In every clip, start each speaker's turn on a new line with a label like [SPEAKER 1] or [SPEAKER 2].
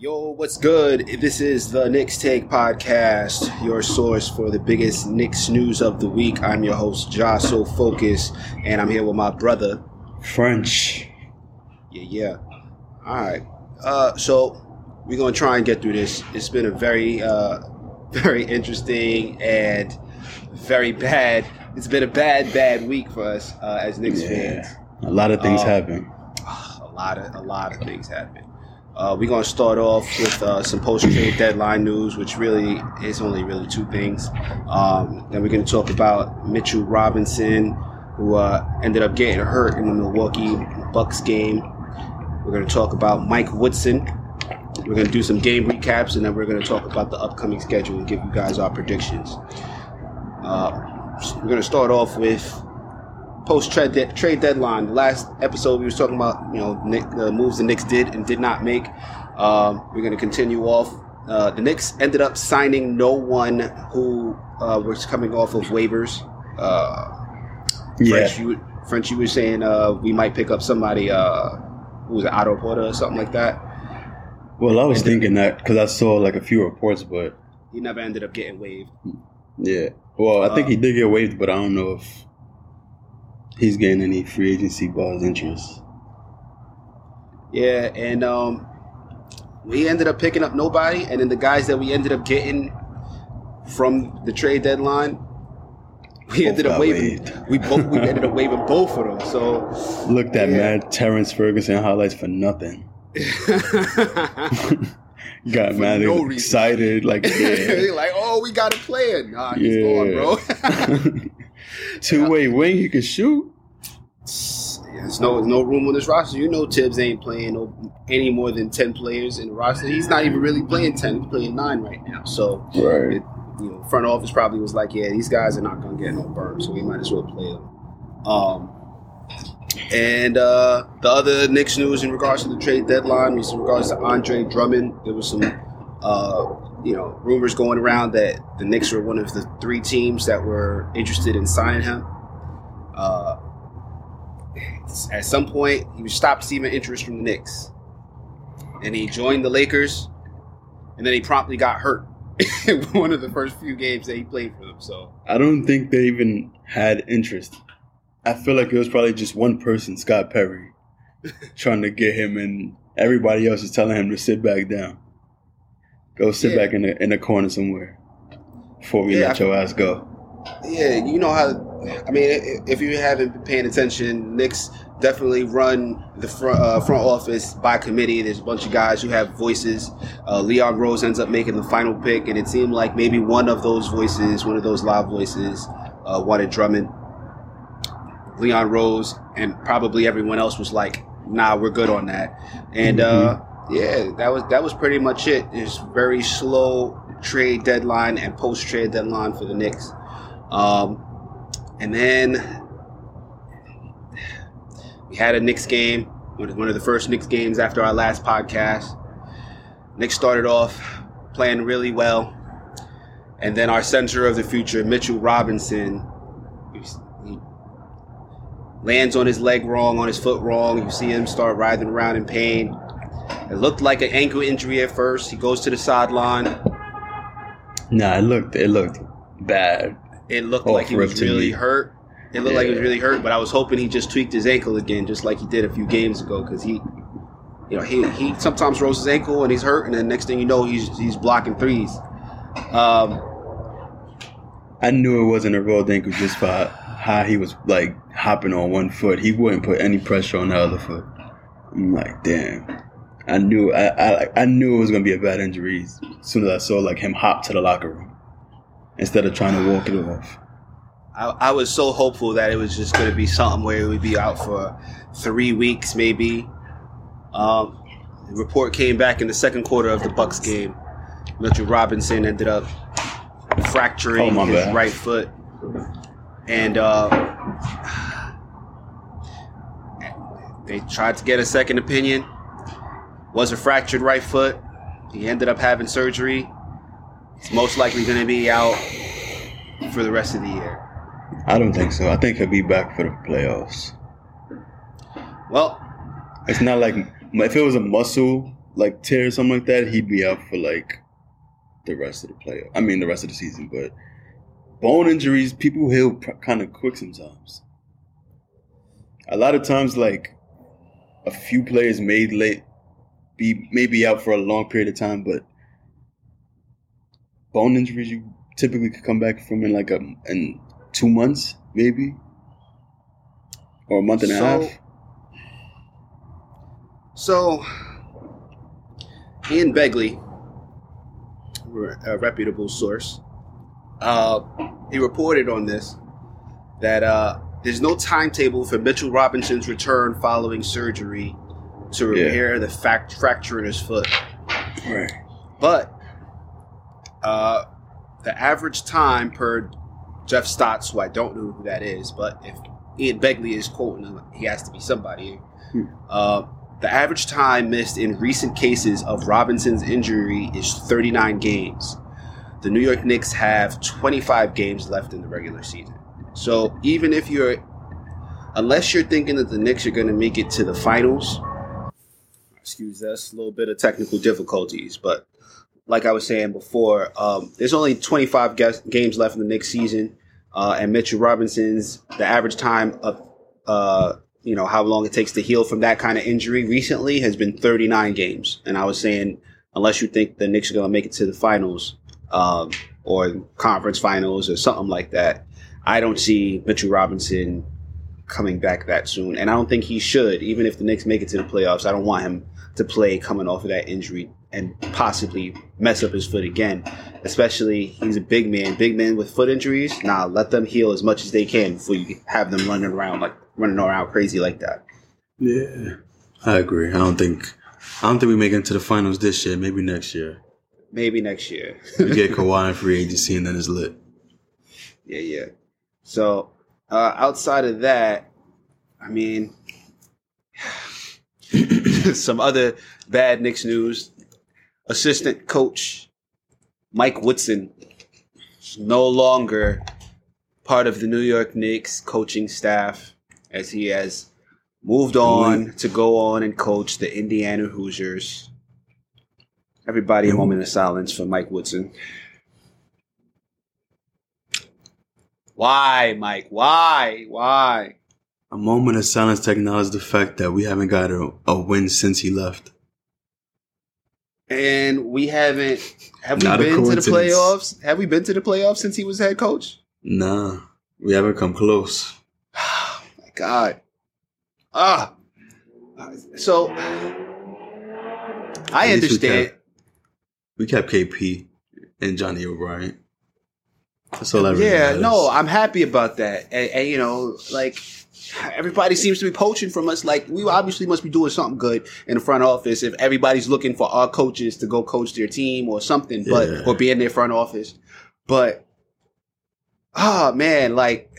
[SPEAKER 1] Yo, what's good? This is the Knicks Take Podcast, your source for the biggest Knicks news of the week. I'm your host, Josso Focus, and I'm here with my brother,
[SPEAKER 2] French.
[SPEAKER 1] Yeah, yeah. All right. Uh, so we're gonna try and get through this. It's been a very, uh, very interesting and very bad. It's been a bad, bad week for us uh, as Knicks
[SPEAKER 2] Yeah.
[SPEAKER 1] fans.
[SPEAKER 2] A lot of things
[SPEAKER 1] Um,
[SPEAKER 2] happen.
[SPEAKER 1] a lot of a lot of things happen. Uh, we're gonna start off with uh, some post trade deadline news, which really is only really two things. Um, then we're gonna talk about Mitchell Robinson, who uh, ended up getting hurt in the Milwaukee Bucks game. We're gonna talk about Mike Woodson. We're gonna do some game recaps, and then we're gonna talk about the upcoming schedule and give you guys our predictions. Uh, we're gonna start off with post trade de- trade deadline. The last episode we was talking about you know Nick, the moves the Knicks did and did not make. Um, we're going to continue off. Uh, the Knicks ended up signing no one who uh, was coming off of waivers. Uh,
[SPEAKER 2] Yeah.
[SPEAKER 1] French, you, French, you were saying uh, we might pick up somebody uh, who was an Otto Porter or something like that.
[SPEAKER 2] Well, I was thinking that because I saw like a few reports, but
[SPEAKER 1] He never ended up getting waived.
[SPEAKER 2] yeah. Well, I think he did get waived, but I don't know if he's getting any free agency buzz interest.
[SPEAKER 1] Yeah, and um, we ended up picking up nobody, and then the guys that we ended up getting from the trade deadline, we
[SPEAKER 2] Both
[SPEAKER 1] ended up waiving.
[SPEAKER 2] waived.
[SPEAKER 1] We both we ended up waiving both of them. So
[SPEAKER 2] Looked at
[SPEAKER 1] Yeah.
[SPEAKER 2] mad Terrence Ferguson highlights for nothing. Got
[SPEAKER 1] For
[SPEAKER 2] mad
[SPEAKER 1] no reason.
[SPEAKER 2] excited, like yeah.
[SPEAKER 1] like, oh, we got a plan. Nah, he's
[SPEAKER 2] Yeah.
[SPEAKER 1] gone, bro.
[SPEAKER 2] Two way wing, he can shoot.
[SPEAKER 1] There's no no room on this roster. You know, Thibs ain't playing no, any more than ten players in the roster. He's not even really playing ten. He's playing nine right now. So
[SPEAKER 2] Right.
[SPEAKER 1] it, you know, front office probably was like, yeah, these guys are not gonna get no burn, so we might as well play them. Um, and uh, the other Knicks news in regards to the trade deadline was in regards to Andre Drummond. There was some, uh, you know, rumors going around that the Knicks were one of the three teams that were interested in signing him. Uh, at some point, he stopped receiving interest from the Knicks, and he joined the Lakers, and then he promptly got hurt in one of the first few games that he played for them. So
[SPEAKER 2] I don't think they even had interest. I feel like it was probably just one person, Scott Perry, trying to get him, and everybody else is telling him to sit back down. Go sit
[SPEAKER 1] Yeah.
[SPEAKER 2] back in the in the corner somewhere before we
[SPEAKER 1] Yeah,
[SPEAKER 2] let your ass go.
[SPEAKER 1] Yeah, you know how. I mean, if you haven't been paying attention, Knicks definitely run the front uh, front office by committee. There's a bunch of guys who have voices. Uh, Leon Rose ends up making the final pick, and it seemed like maybe one of those voices, one of those loud voices, uh, wanted Drummond. Leon Rose and probably everyone else was like, "Nah, we're good on that." And uh, yeah, that was that was pretty much it. It's very slow trade deadline and post trade deadline for the Knicks. Um, and then we had a Knicks game, one of- the first Knicks games after our last podcast. Knicks started off playing really well, and then our center of the future, Mitchell Robinson, lands on his leg wrong, on his foot wrong. You see him start writhing around in pain. It looked like an ankle injury at first. He goes to the sideline.
[SPEAKER 2] Nah, it looked it looked bad.
[SPEAKER 1] It looked like he was really hurt. It looked like he was really hurt, but I was hoping he just tweaked his ankle again, just like he did a few games ago. Because he, you know, he he sometimes rolls his ankle and he's hurt, and then next thing you know, he's he's blocking threes. Um,
[SPEAKER 2] I knew it wasn't a rolled ankle just by how he was like hopping on one foot. He wouldn't put any pressure on the other foot. I'm like, damn. I knew I, I I knew it was gonna be a bad injury as soon as I saw like him hop to the locker room instead of trying to walk it off.
[SPEAKER 1] I, I was so hopeful that it was just going to be something where it would be out for three weeks, maybe. Um, the report came back in the second quarter of the Bucks game. Mitchell Robinson ended up fracturing
[SPEAKER 2] Oh,
[SPEAKER 1] his
[SPEAKER 2] bad.
[SPEAKER 1] right foot, and uh, they tried to get a second opinion. Was a fractured right foot. He ended up having surgery. He's most likely going to be out for the rest of the year.
[SPEAKER 2] I don't think so. I think he'll be back for the playoffs.
[SPEAKER 1] Well,
[SPEAKER 2] It's not like if it was a muscle like tear or something like that, he'd be out for like the rest of the playoff. I mean, the rest of the season. But bone injuries, people heal kind of quick sometimes. A lot of times, like a few players may late be maybe out for a long period of time, but bone injuries you typically could come back from in like a in two months, maybe, or a month and so, a half.
[SPEAKER 1] So, Ian Begley, a reputable source, uh, he reported on this that uh, there's no timetable for Mitchell Robinson's return following surgery to repair yeah. the fact fracture in his foot.
[SPEAKER 2] Right.
[SPEAKER 1] But uh, the average time per Jeff Stotts, who I don't know who that is, but if Ian Begley is quoting him, he has to be somebody. Hmm. Uh, the average time missed in recent cases of Robinson's injury is 39 games. The New York Knicks have 25 games left in the regular season. So even if you're, unless you're thinking that the Knicks are going to make it to the finals, excuse us, a little bit of technical difficulties, but like I was saying before, um, there's only 25 games left in the next season, uh, and Mitchell Robinson's the average time of uh, you know how long it takes to heal from that kind of injury recently has been 39 games. And I was saying, unless you think the Knicks are going to make it to the finals um, or conference finals or something like that, I don't see Mitchell Robinson coming back that soon, and I don't think he should. Even if the Knicks make it to the playoffs, I don't want him to play coming off of that injury and possibly mess up his foot again. Especially he's a big man, big man with foot injuries. Nah, let them heal as much as they can before you have them running around like running around crazy like that.
[SPEAKER 2] Yeah, I agree. I don't think I don't think we make it to the finals this year. Maybe next year.
[SPEAKER 1] Maybe next year.
[SPEAKER 2] we get Kawhi in free agency and then it's lit.
[SPEAKER 1] Yeah, yeah. So uh, outside of that, I mean, some other bad Knicks news. Assistant coach Mike Woodson no longer part of the New York Knicks coaching staff as he has moved on to go on and coach the Indiana Hoosiers. Everybody, a moment of silence for Mike Woodson. Why, Mike? Why? Why?
[SPEAKER 2] A moment of silence to acknowledge the fact that we haven't got a, a win since he left.
[SPEAKER 1] And we haven't. Have we Not been to the playoffs? Have we been to the playoffs since he was head coach?
[SPEAKER 2] Nah, we haven't come close.
[SPEAKER 1] Oh my God. Ah. So I understand.
[SPEAKER 2] We kept, we kept KP and Johnny O'Brien.
[SPEAKER 1] That's all I really Yeah, matters. no, I'm happy about that. And, and, you know, like everybody seems to be poaching from us. Like we obviously must be doing something good in the front office if everybody's looking for our coaches to go coach their team or something, but or be in their front office. But oh man, like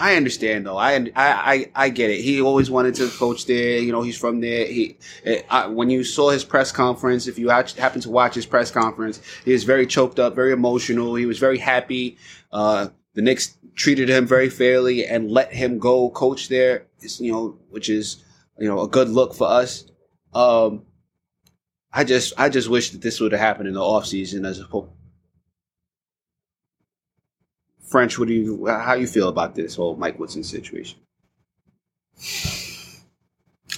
[SPEAKER 1] I understand though. I, I I I get it. He always wanted to coach there. You know, he's from there. He eh, I, when you saw his press conference, if you happen to watch his press conference, he was very choked up, very emotional. He was very happy. Uh, the Knicks treated him very fairly and let him go coach there. You know, which is you know a good look for us. Um, I just I just wish that this would have happened in the off season as opposed French, what do you how you feel about this whole Mike Woodson situation?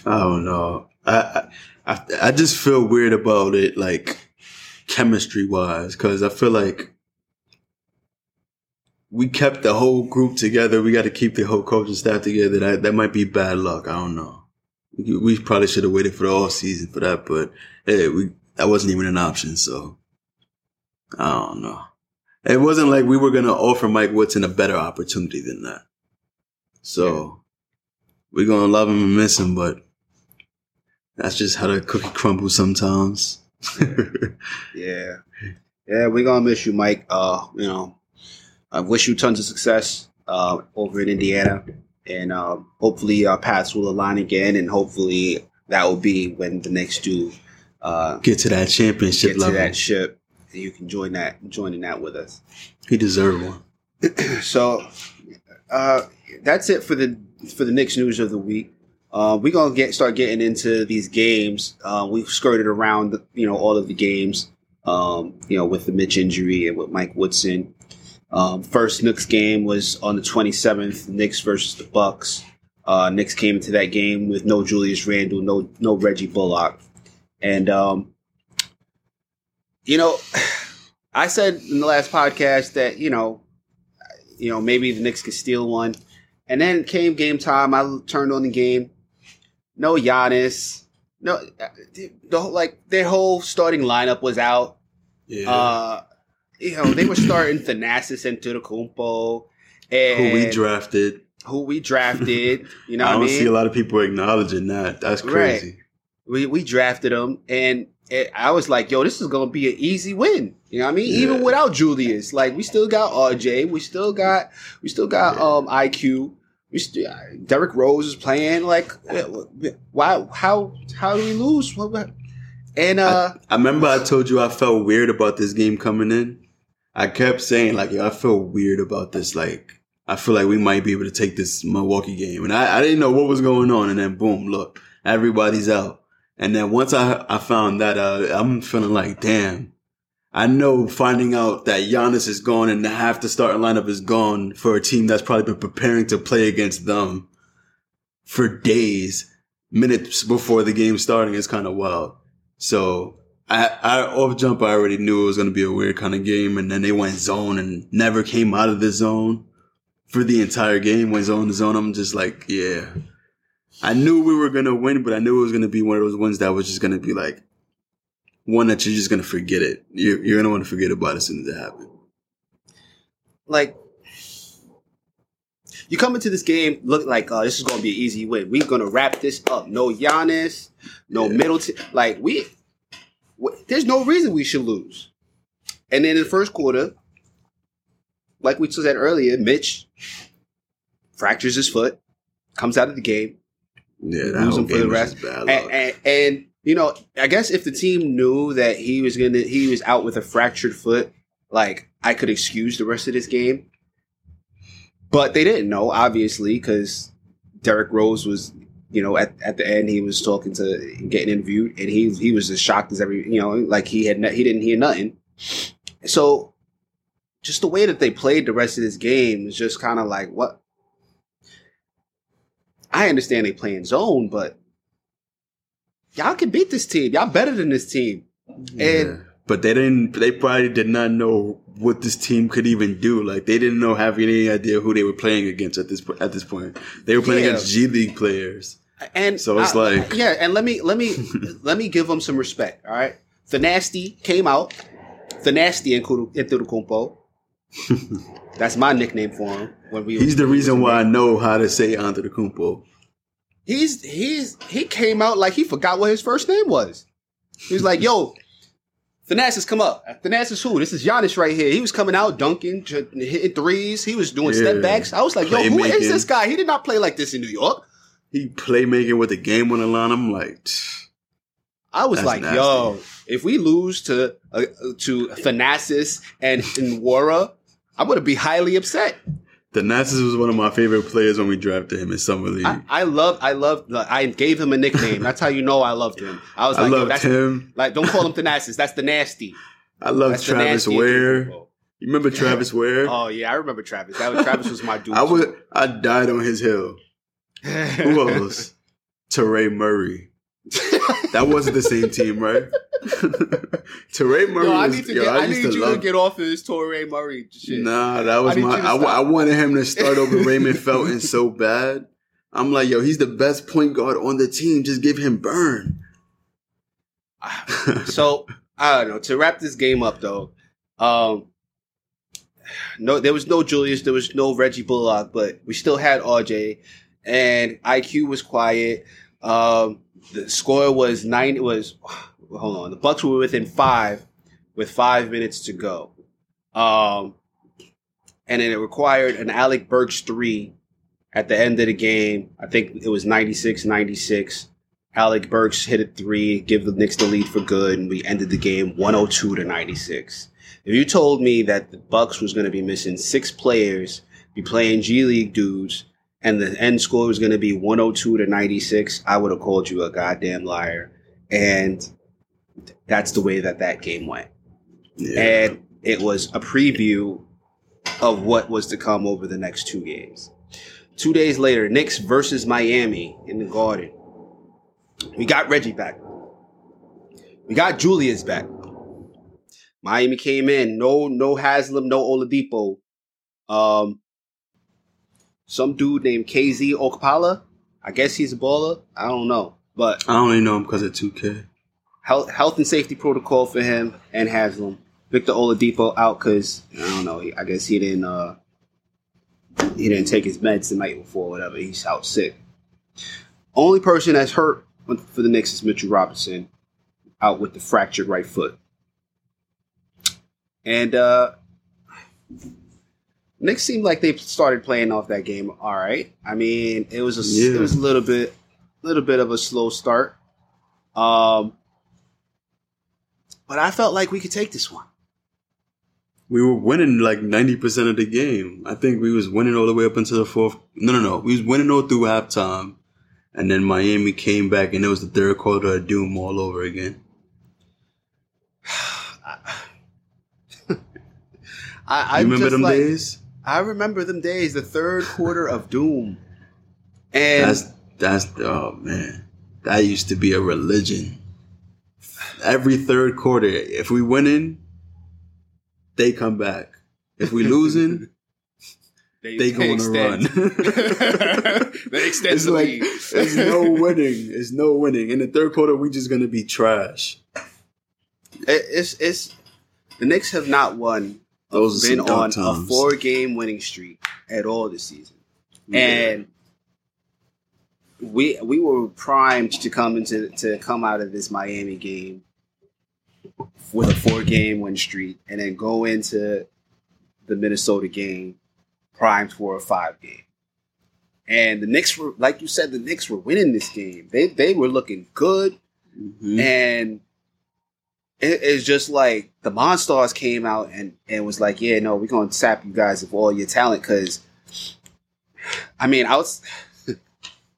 [SPEAKER 2] I don't know. I I I just feel weird about it, like chemistry wise, because I feel like we kept the whole group together. We got to keep the whole coaching staff together. That that might be bad luck. I don't know. We, we probably should have waited for the all season for that, but hey, we that wasn't even an option. So I don't know. It wasn't like we were going to offer Mike Woodson a better opportunity than that. So we're going to love him and miss him, but that's just how the cookie crumbles sometimes.
[SPEAKER 1] yeah. Yeah, we're going to miss you, Mike. Uh, you know, I wish you tons of success uh, over in Indiana. And uh, hopefully our paths will align again. And hopefully that will be when the next two
[SPEAKER 2] uh, get to that championship
[SPEAKER 1] get
[SPEAKER 2] level.
[SPEAKER 1] to that ship and you can join that joining that with us.
[SPEAKER 2] He deserved one.
[SPEAKER 1] so uh, that's it for the for the Knicks news of the week. Uh, we're gonna get start getting into these games. Uh, we've skirted around, the, you know, all of the games. Um, you know, with the Mitch injury and with Mike Woodson. Um, first Knicks game was on the 27th. Knicks versus the Bucks. Uh, Knicks came into that game with no Julius Randle, no no Reggie Bullock, and um, you know, I said in the last podcast that you know, you know maybe the Knicks could steal one, and then came game time. I turned on the game. No Giannis. No, the whole, like their whole starting lineup was out.
[SPEAKER 2] Yeah.
[SPEAKER 1] Uh, you know they were starting Thanasis and the and
[SPEAKER 2] Who we drafted.
[SPEAKER 1] who we drafted. You know
[SPEAKER 2] I
[SPEAKER 1] what
[SPEAKER 2] don't
[SPEAKER 1] mean?
[SPEAKER 2] see a lot of people acknowledging that. That's
[SPEAKER 1] Right.
[SPEAKER 2] crazy.
[SPEAKER 1] we we drafted them, and it, I was like, "Yo, this is gonna be an easy win." You know what I mean? Even without Julius, like we still got RJ, we still got we still got
[SPEAKER 2] Yeah.
[SPEAKER 1] um IQ. We still Derrick Rose is playing. Like, why? How how do we lose? And uh,
[SPEAKER 2] I remember I told you I felt weird about this game coming in. I kept saying like, yo, I feel weird about this. Like, I feel like we might be able to take this Milwaukee game, and I, I didn't know what was going on. And then boom, look, everybody's out. And then once I I found that out, I'm feeling like, damn. I know finding out that Giannis is gone and half the starting lineup is gone for a team that's probably been preparing to play against them for days, minutes before the game starting is kind of wild. So I, I off jump, I already knew it was going to be a weird kind of game, and then they went zone and never came out of the zone for the entire game. Went zone to zone. I'm just like, yeah. I knew we were going to win, but I knew it was going to be one of those ones that was just going to be like one that you're just going to forget it. You're, you're going to want to forget about it as soon as it happens.
[SPEAKER 1] like you come into this game look like uh, this is going to be an easy win. We're going to wrap this up. No Giannis, no
[SPEAKER 2] Yeah.
[SPEAKER 1] Middleton. Like we, there's no reason we should lose. And then in the first quarter, like we said earlier, Mitch fractures his foot, comes out of the game,
[SPEAKER 2] Yeah, that
[SPEAKER 1] Lose him for the rest. and, and, and you know, I guess if the team knew that he was gonna, he was out with a fractured foot, like I could excuse the rest of this game. But they didn't know, obviously, because Derrick Rose was, you know, at, at the end he was talking to, getting interviewed, and he he was as shocked as every, you know, like he had he didn't hear nothing. So, just the way that they played the rest of this game is just kind of like what. I understand they playing zone, but y'all can beat this team. Y'all better than this team.
[SPEAKER 2] Yeah. But they didn't. They probably did not know what this team could even do. Like they didn't know have any idea who they were playing against at this at this point. They were playing
[SPEAKER 1] Yeah.
[SPEAKER 2] against G League players.
[SPEAKER 1] And
[SPEAKER 2] So it's
[SPEAKER 1] I-
[SPEAKER 2] like-
[SPEAKER 1] yeah, and let me let me let me give them some respect. All right, the nasty came out. The nasty the Kumpo. That's my nickname for him. When we
[SPEAKER 2] He's the reason why I know how to say Antetokounmpo.
[SPEAKER 1] he's he's he came out like he forgot what his first name was. He was like, "Yo, Thanasis, come up. Thanasis, who? This is Giannis right here. He was coming out dunking, hitting threes. He was doing
[SPEAKER 2] Yeah.
[SPEAKER 1] step backs. I was like, "Yo, who is this guy? He did not play like this in New York."
[SPEAKER 2] He playmaking with the game on the line. I'm like, tch.
[SPEAKER 1] I was
[SPEAKER 2] That's
[SPEAKER 1] like,
[SPEAKER 2] nasty.
[SPEAKER 1] "Yo, if we lose to uh, to Thanasis and Nwora, I'm gonna be highly upset."
[SPEAKER 2] the Nazis was one of my favorite players when we drafted him in summer league.
[SPEAKER 1] I,
[SPEAKER 2] I,
[SPEAKER 1] I love, I love. I gave him a nickname. That's how you know I loved him. I was like, Yo,
[SPEAKER 2] loved
[SPEAKER 1] that's
[SPEAKER 2] him.
[SPEAKER 1] like, don't call him Thanasis. That's the nasty.
[SPEAKER 2] I love
[SPEAKER 1] That's
[SPEAKER 2] Travis
[SPEAKER 1] Wear.
[SPEAKER 2] You remember Travis Wear?
[SPEAKER 1] Oh yeah, I remember Travis. That was, Travis was my dude.
[SPEAKER 2] I would. I died on his hill. Who else? Toure' Murry. That wasn't the same team, right? Toure' Murry.
[SPEAKER 1] Yo, I
[SPEAKER 2] was-
[SPEAKER 1] need to
[SPEAKER 2] yo,
[SPEAKER 1] get. I,
[SPEAKER 2] used
[SPEAKER 1] need you
[SPEAKER 2] love-
[SPEAKER 1] to get off of this Toure' Murry shit.
[SPEAKER 2] Nah, that was
[SPEAKER 1] I
[SPEAKER 2] my.
[SPEAKER 1] you
[SPEAKER 2] I. I wanted him to start over Raymond Felton so bad. I'm like, yo, he's the best point guard on the team. Just give him burn.
[SPEAKER 1] So I don't know. To wrap this game up, though, um, no, there was no Julius, there was no Reggie Bullock, but we still had RJ, and IQ was quiet. Um, the score was nine. It was hold on. The Bucks were within five with five minutes to go. Um, and then it required an Alec Burks three at the end of the game. I think it was 96 96. Alec Burks hit a three, give the Knicks the lead for good, and we ended the game 102 to 96. If you told me that the Bucks was going to be missing six players, be playing G League dudes, and the end score was going to be 102 to 96, I would have called you a goddamn liar. And that's the way that that game went.
[SPEAKER 2] Yeah.
[SPEAKER 1] And it was a preview of what was to come over the next two games. Two days later, Knicks versus Miami in the Garden. We got Reggie back. We got Julius back. Miami came in. No, no Haslem, no Oladipo. Um, some dude named KZ Okpala. I guess he's a baller. I don't know, but
[SPEAKER 2] I only know him because of 2K.
[SPEAKER 1] health, health and safety protocol for him and Haslem. Victor Oladipo out because I don't know. I guess he didn't. uh He didn't take his meds the night before, whatever. He's out sick. Only person that's hurt for the Knicks is Mitchell Robinson, out with the fractured right foot. And uh Knicks seemed like they started playing off that game all right. I mean, it was a
[SPEAKER 2] Yeah.
[SPEAKER 1] it was a little bit little bit of a slow start. Um but I felt like we could take this one.
[SPEAKER 2] We were winning like 90% of the game. I think we was winning all the way up until the fourth. No, no, no. We was winning all through halftime. And then Miami came back and it was the third quarter of doom all over again.
[SPEAKER 1] I, I
[SPEAKER 2] You remember
[SPEAKER 1] just
[SPEAKER 2] them
[SPEAKER 1] like,
[SPEAKER 2] days?
[SPEAKER 1] I remember them days, the third quarter of Doom. And
[SPEAKER 2] That's that's oh man, that used to be a religion. Every third quarter, if we winning, they come back. If we losing, they go on a run.
[SPEAKER 1] they extend
[SPEAKER 2] it's
[SPEAKER 1] the
[SPEAKER 2] like
[SPEAKER 1] lead.
[SPEAKER 2] there's no winning. There's no winning. In the third quarter, we just gonna be trash.
[SPEAKER 1] It- it's it's the Knicks have not won
[SPEAKER 2] Those are
[SPEAKER 1] been on a four game winning streak at all this season.
[SPEAKER 2] Yeah.
[SPEAKER 1] And we we were primed to come into to come out of this Miami game with a four game win streak and then go into the Minnesota game primed for a five game. And the Knicks were like you said, the Knicks were winning this game. They they were looking good
[SPEAKER 2] Mhm.
[SPEAKER 1] and it, it's just like the Monstars came out and, and was like, yeah, no, we're going to sap you guys of all your talent because, I mean, I was,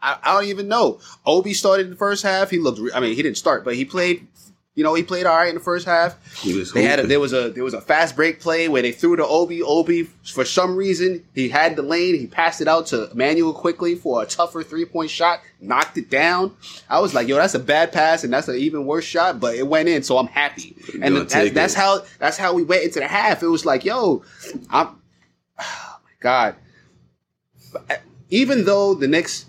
[SPEAKER 1] I, I don't even know. Obi started in the first half. He looked, re- I mean, he didn't start, but he played, you know, he played all right in the first half.
[SPEAKER 2] He was
[SPEAKER 1] They had a, there was a there was a fast break play where they threw to Obi. Obi for some reason he had the lane. He passed it out to Immanuel Quickley for a tougher three point shot. Knocked it down. I was like, yo, that's a bad pass and that's an even worse shot, but it went in, so I'm happy. And
[SPEAKER 2] Gonna
[SPEAKER 1] that's, that's how that's how we went into the half. It was like, yo, I'm, oh my god. Even though the Knicks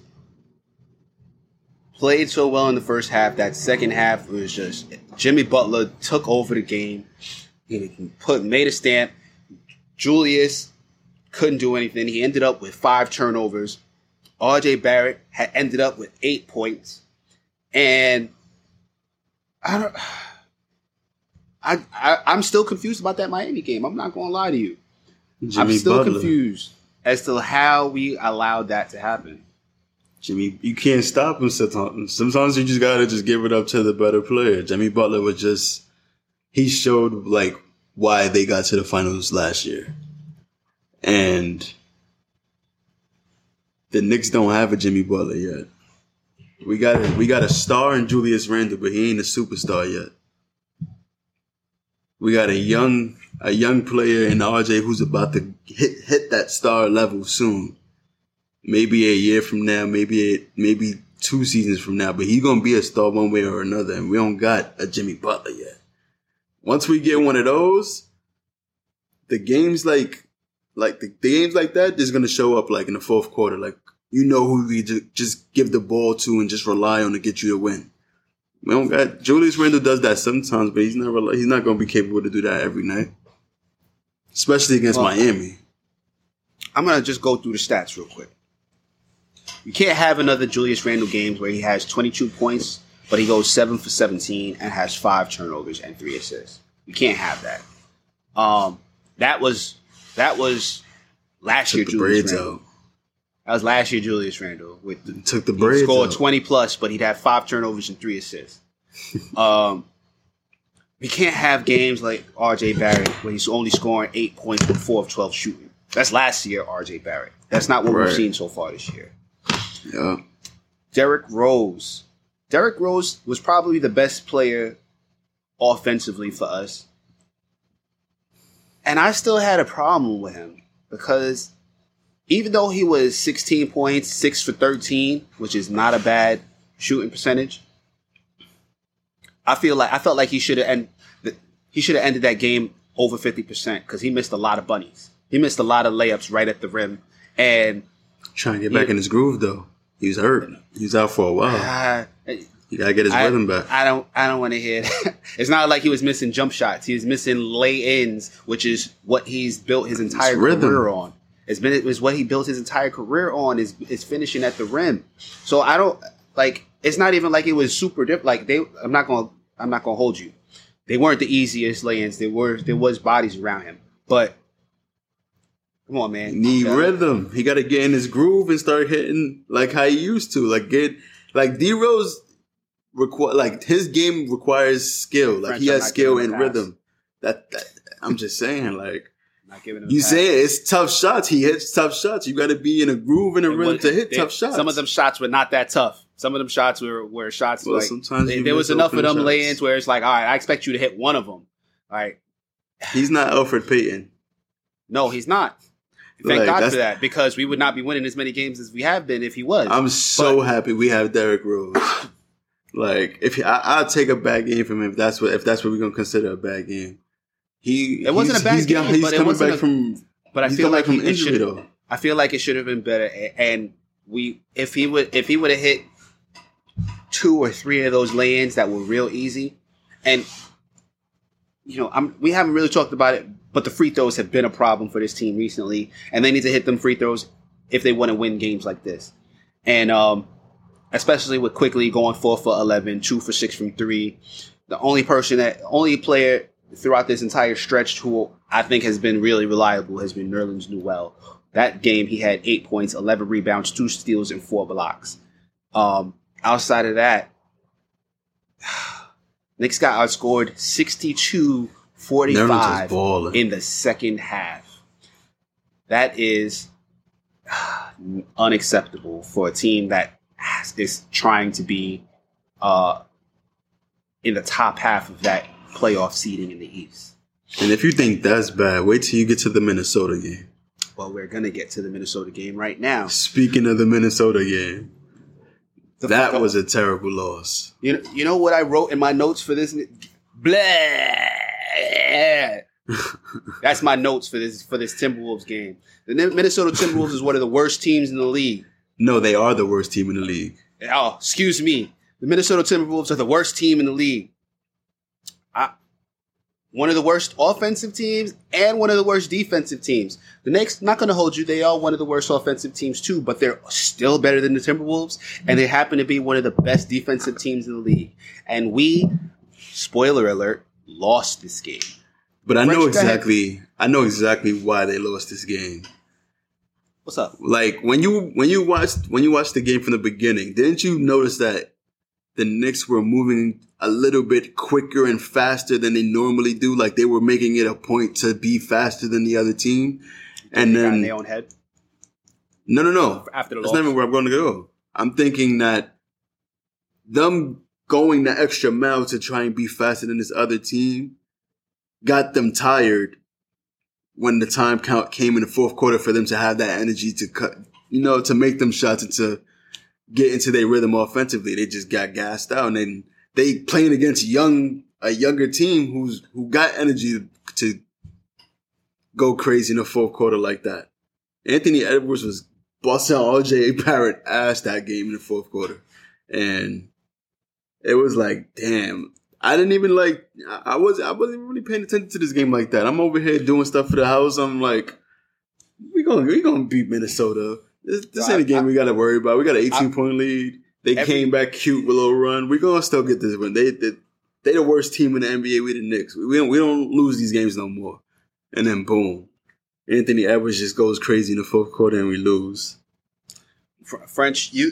[SPEAKER 1] played so well in the first half, that second half was just Jimmy Butler took over the game. He put made a stamp. Julius couldn't do anything. He ended up with five turnovers. RJ Barrett had ended up with eight points. And I don't I, I I'm still confused about that Miami game. I'm not gonna lie to you.
[SPEAKER 2] Jimmy I'm
[SPEAKER 1] still
[SPEAKER 2] Butler.
[SPEAKER 1] confused as to how we allowed that to happen.
[SPEAKER 2] Jimmy, you can't stop him sometimes. Sometimes you just gotta just give it up to the better player. Jimmy Butler was just he showed like why they got to the finals last year. And the Knicks don't have a Jimmy Butler yet. We got a, we got a star in Julius Randle, but he ain't a superstar yet. We got a young a young player in RJ who's about to hit hit that star level soon maybe a year from now, maybe a, maybe two seasons from now, but he's gonna be a star one way or another, and we don't got a Jimmy Butler yet. Once we get one of those, the games like like the, the games like that is gonna show up like in the fourth quarter, like you know who we just give the ball to and just rely on to get you a win. We don't got Julius Randle does that sometimes, but he's not he's not gonna be capable to do that every night, especially against
[SPEAKER 1] Well,
[SPEAKER 2] Miami.
[SPEAKER 1] I'm gonna just go through the stats real quick. You can't have another Julius Randle games where he has 22 points, but he goes seven for 17 and has five turnovers and three assists. You can't have that. Um, that was that was last year
[SPEAKER 2] Took the
[SPEAKER 1] Julius Randle.
[SPEAKER 2] out.
[SPEAKER 1] That was last year Julius Randle with the,
[SPEAKER 2] Took the
[SPEAKER 1] he
[SPEAKER 2] braids
[SPEAKER 1] scored
[SPEAKER 2] out.
[SPEAKER 1] 20 plus, but he'd have five turnovers and three assists. um, we can't have games like RJ Barrett where he's only scoring eight points with four of 12 shooting. That's last year, RJ Barrett. That's not what
[SPEAKER 2] Right.
[SPEAKER 1] we've seen so far this year.
[SPEAKER 2] Yeah.
[SPEAKER 1] Derrick Rose. Derrick Rose was probably the best player offensively for us. And I still had a problem with him because even though he was 16 points, 6 for 13, which is not a bad shooting percentage, I feel like I felt like he should have end he should have ended that game over 50% because he missed a lot of bunnies. He missed a lot of layups right at the rim. And
[SPEAKER 2] Trying to get back
[SPEAKER 1] Yeah.
[SPEAKER 2] in his groove though. He was hurt. He was out for a while.
[SPEAKER 1] uh,
[SPEAKER 2] You gotta get his
[SPEAKER 1] I,
[SPEAKER 2] rhythm back.
[SPEAKER 1] I don't. I don't want to hear. That. it's not like he was missing jump shots. He was missing lay-ins, which is what he's built his entire
[SPEAKER 2] It's
[SPEAKER 1] career on. It's been it was what he built his entire career on. Is is finishing at the rim. So I don't like. It's not even like it was super diff. Like they. I'm not gonna. I'm not gonna hold you. They weren't the easiest lay-ins. There were. There was bodies around him, but. Come on, man.
[SPEAKER 2] Need
[SPEAKER 1] Yeah.
[SPEAKER 2] rhythm. He gotta get in his groove and start hitting like how he used to. Like get like D Rose require like his game requires skill. Like
[SPEAKER 1] French,
[SPEAKER 2] he has skill and
[SPEAKER 1] him a pass.
[SPEAKER 2] rhythm. That, that I'm just saying, like
[SPEAKER 1] Not giving him
[SPEAKER 2] you say it's tough shots. He hits tough shots. You gotta be in a groove and a
[SPEAKER 1] It
[SPEAKER 2] rhythm
[SPEAKER 1] was-
[SPEAKER 2] to hit
[SPEAKER 1] they-
[SPEAKER 2] tough shots.
[SPEAKER 1] Some of them shots were not that tough. Some of them shots were, were shots
[SPEAKER 2] Well,
[SPEAKER 1] like
[SPEAKER 2] sometimes
[SPEAKER 1] they- there was enough of them
[SPEAKER 2] shots.
[SPEAKER 1] lay-ins where it's like, all right, I expect you to hit one of them. All right,
[SPEAKER 2] He's not Elfrid Payton.
[SPEAKER 1] no, he's not. Thank
[SPEAKER 2] Like,
[SPEAKER 1] God for that because we would not be winning as many games as we have been if he was.
[SPEAKER 2] I'm so happy we have Derrick Rose. like if he, I, I'll take a bad game from him if that's what if that's what we're gonna consider a bad game. He
[SPEAKER 1] It wasn't a bad
[SPEAKER 2] he's
[SPEAKER 1] game,
[SPEAKER 2] he's
[SPEAKER 1] but it
[SPEAKER 2] coming
[SPEAKER 1] wasn't
[SPEAKER 2] back
[SPEAKER 1] a-
[SPEAKER 2] from
[SPEAKER 1] but I feel like
[SPEAKER 2] from
[SPEAKER 1] he,
[SPEAKER 2] injury though.
[SPEAKER 1] I feel like it should have been better. And we, if he would, if he would have hit two or three of those lay-ins that were real easy, and you know, I'm we haven't really talked about it, but the free throws have been a problem for this team recently, and they need to hit them free throws if they want to win games like this, and um, especially with Quickley going four for 11, two for six from three. The only person that, only player throughout this entire stretch who I think has been really reliable has been Nerlens Noel. That game, he had eight points, 11 rebounds, two steals, and four blocks. Um, outside of that, Knicks got outscored 62
[SPEAKER 2] Nerlens was
[SPEAKER 1] 45 in the second half. That is unacceptable for a team that is trying to be uh, in the top half of that playoff seeding in the East.
[SPEAKER 2] And if you think that's bad, wait till you get to the Minnesota game.
[SPEAKER 1] Well, we're gonna get to the Minnesota game right now.
[SPEAKER 2] Speaking of the Minnesota game,
[SPEAKER 1] The-
[SPEAKER 2] that was a terrible loss.
[SPEAKER 1] you know, you know what I wrote in my notes for this. Blah. That's my notes for this for this Timberwolves game. The Minnesota Timberwolves is one of the worst teams in the league.
[SPEAKER 2] No, they are the worst team in the league.
[SPEAKER 1] Oh, excuse me. The Minnesota Timberwolves are the worst team in the league. I, one of the worst offensive teams and one of the worst defensive teams. The Knicks, not going to hold you, they are one of the worst offensive teams too, but they're still better than the Timberwolves, and they happen to be one of the best defensive teams in the league. And we, spoiler alert, lost this game.
[SPEAKER 2] But I know
[SPEAKER 1] French, go ahead.
[SPEAKER 2] exactly. I know exactly why they lost this game.
[SPEAKER 1] What's up?
[SPEAKER 2] Like when you when you watched when you watched the game from the beginning, didn't you notice that the Knicks were moving a little bit quicker and faster than they normally do? Like they were making it a point to be faster than the other team. And
[SPEAKER 1] They got in
[SPEAKER 2] then
[SPEAKER 1] their own head
[SPEAKER 2] no, no, no.
[SPEAKER 1] after the
[SPEAKER 2] That's
[SPEAKER 1] loss.
[SPEAKER 2] not even where I'm going to go. I'm thinking that them going the extra mile to try and be faster than this other team got them tired when the time count came in the fourth quarter for them to have that energy to cut, you know, to make them shots and to get into their rhythm offensively. They just got gassed out and they playing against young, a younger team who's, who got energy to go crazy in the fourth quarter like that. Anthony Edwards was busting RJ Barrett ass that game in the fourth quarter. And it was like, damn. I didn't even like I I was I wasn't really paying attention to this game like that. I'm over here doing stuff for the house. I'm like, we gonna we gonna beat Minnesota. This, this
[SPEAKER 1] No,
[SPEAKER 2] ain't a
[SPEAKER 1] I-
[SPEAKER 2] game we gotta worry about. We got an 18
[SPEAKER 1] I-
[SPEAKER 2] point lead. They
[SPEAKER 1] Every-
[SPEAKER 2] came back cute with a little run. We gonna still get this win. They they they the worst team in the NBA. We the Knicks. We don't we don't lose these games no more. And then boom, Anthony Edwards just goes crazy in the fourth quarter and we lose.
[SPEAKER 1] French, you,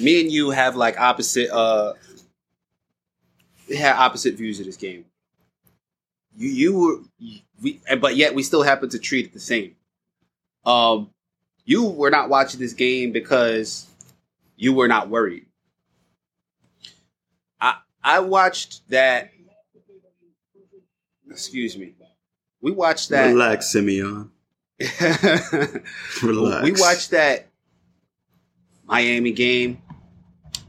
[SPEAKER 1] me and you have like opposite. uh Have opposite views of this game. you you were we, but yet we still happen to treat it the same. Um, you were not watching this game because you were not worried. I I watched that. Excuse me. We watched that.
[SPEAKER 2] Relax, Simeon. Relax.
[SPEAKER 1] We watched that Miami game,